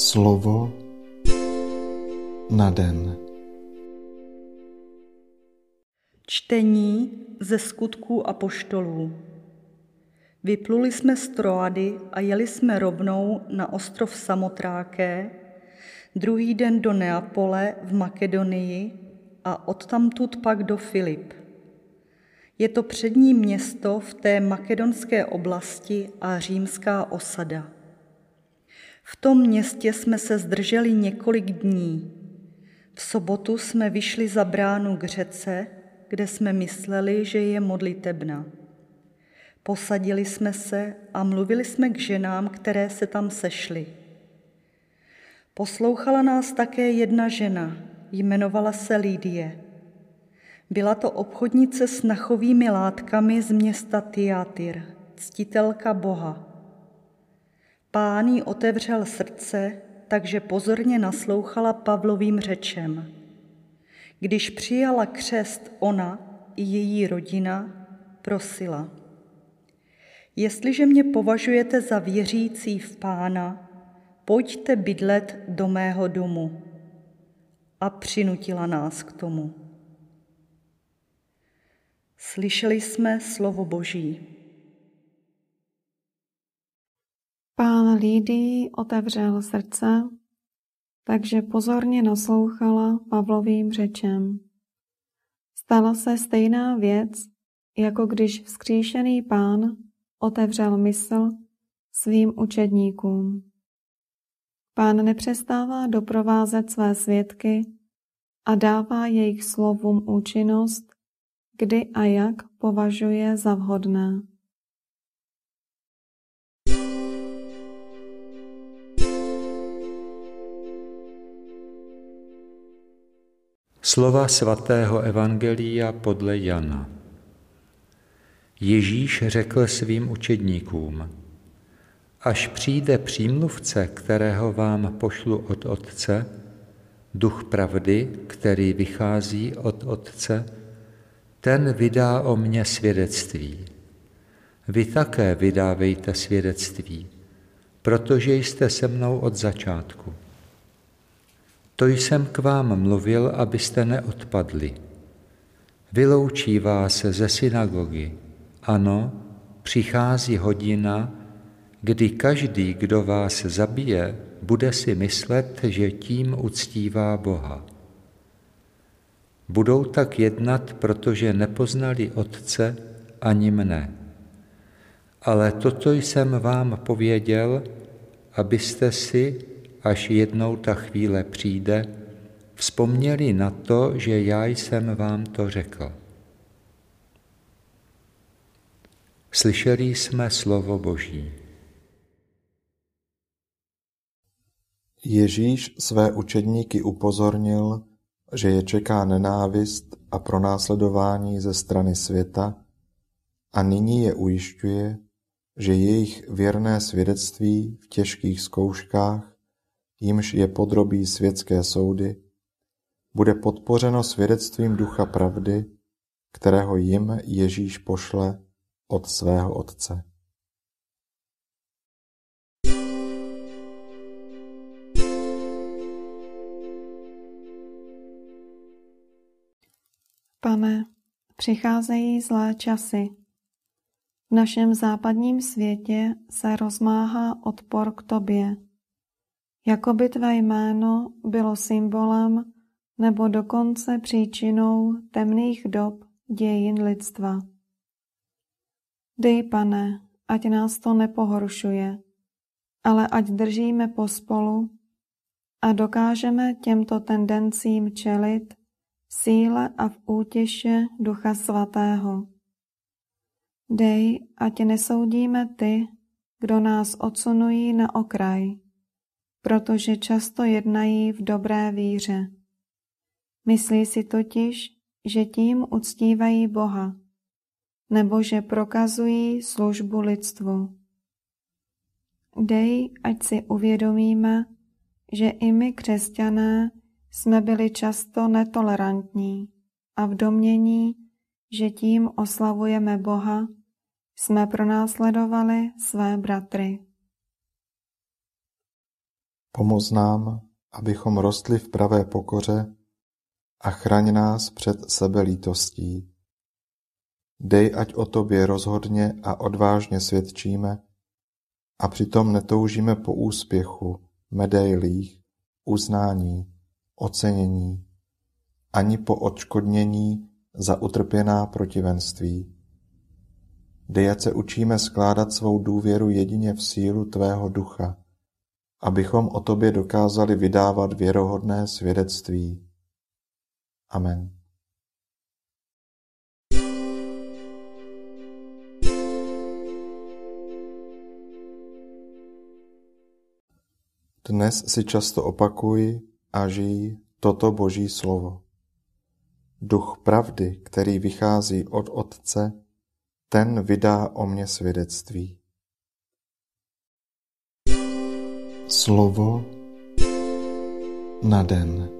Slovo na den. Čtení ze skutků apoštolů. Vypluli jsme z Troady a jeli jsme rovnou na ostrov Samotráké, druhý den do Neapole v Makedonii a odtamtud pak do Filip. Je to přední město v té makedonské oblasti a římská osada. V tom městě jsme se zdrželi několik dní. V sobotu jsme vyšli za bránu k řece, kde jsme mysleli, že je modlitebna. Posadili jsme se a mluvili jsme k ženám, které se tam sešly. Poslouchala nás také jedna žena, jmenovala se Lídie. Byla to obchodnice s nachovými látkami z města Tiatyr, ctitelka Boha. Pán jí otevřel srdce, takže pozorně naslouchala Pavlovým řečem. Když přijala křest ona i její rodina, prosila. Jestliže mě považujete za věřící v pána, pojďte bydlet do mého domu. A přinutila nás k tomu. Slyšeli jsme slovo Boží. Pán Lídii otevřel srdce, takže pozorně naslouchala Pavlovým řečem. Stala se stejná věc, jako když vzkříšený pán otevřel mysl svým učedníkům. Pán nepřestává doprovázet své svědky a dává jejich slovům účinnost, kdy a jak považuje za vhodné. Slova svatého Evangelia podle Jana. Ježíš řekl svým učedníkům, až přijde přímluvce, kterého vám pošlu od Otce, duch pravdy, který vychází od Otce, ten vydá o mně svědectví. Vy také vydávejte svědectví, protože jste se mnou od začátku. To jsem k vám mluvil, abyste neodpadli. Vyloučí vás ze synagogy. Ano, přichází hodina, kdy každý, kdo vás zabije, bude si myslet, že tím uctívá Boha. Budou tak jednat, protože nepoznali Otce ani mne. Ale toto jsem vám pověděl, abyste si až jednou ta chvíle přijde, vzpomněli na to, že já jsem vám to řekl. Slyšeli jsme slovo Boží. Ježíš své učedníky upozornil, že je čeká nenávist a pronásledování ze strany světa a nyní je ujišťuje, že jejich věrné svědectví v těžkých zkouškách jimž je podrobí světské soudy, bude podpořeno svědectvím ducha pravdy, kterého jim Ježíš pošle od svého Otce. Pane, přicházejí zlé časy. V našem západním světě se rozmáhá odpor k Tobě jako by tvé jméno bylo symbolem nebo dokonce příčinou temných dob dějin lidstva. Dej, pane, ať nás to nepohoršuje, ale ať držíme pospolu a dokážeme těmto tendencím čelit v síle a v útěše Ducha Svatého. Dej, ať nesoudíme ty, kdo nás odsunují na okraj, protože často jednají v dobré víře. Myslí si totiž, že tím uctívají Boha, nebo že prokazují službu lidstvu. Dej, ať si uvědomíme, že i my, křesťané, jsme byli často netolerantní a v domění, že tím oslavujeme Boha, jsme pronásledovali své bratry. Pomoz nám, abychom rostli v pravé pokoře a chraň nás před sebelítostí. Dej, ať o tobě rozhodně a odvážně svědčíme a přitom netoužíme po úspěchu, medailích, uznání, ocenění, ani po odškodnění za utrpěná protivenství. Dej, ať se učíme skládat svou důvěru jedině v sílu Tvého ducha, abychom o Tobě dokázali vydávat věrohodné svědectví. Amen. Dnes si často opakuj a žij toto Boží slovo. Duch pravdy, který vychází od Otce, ten vydá o mně svědectví. Slovo na den.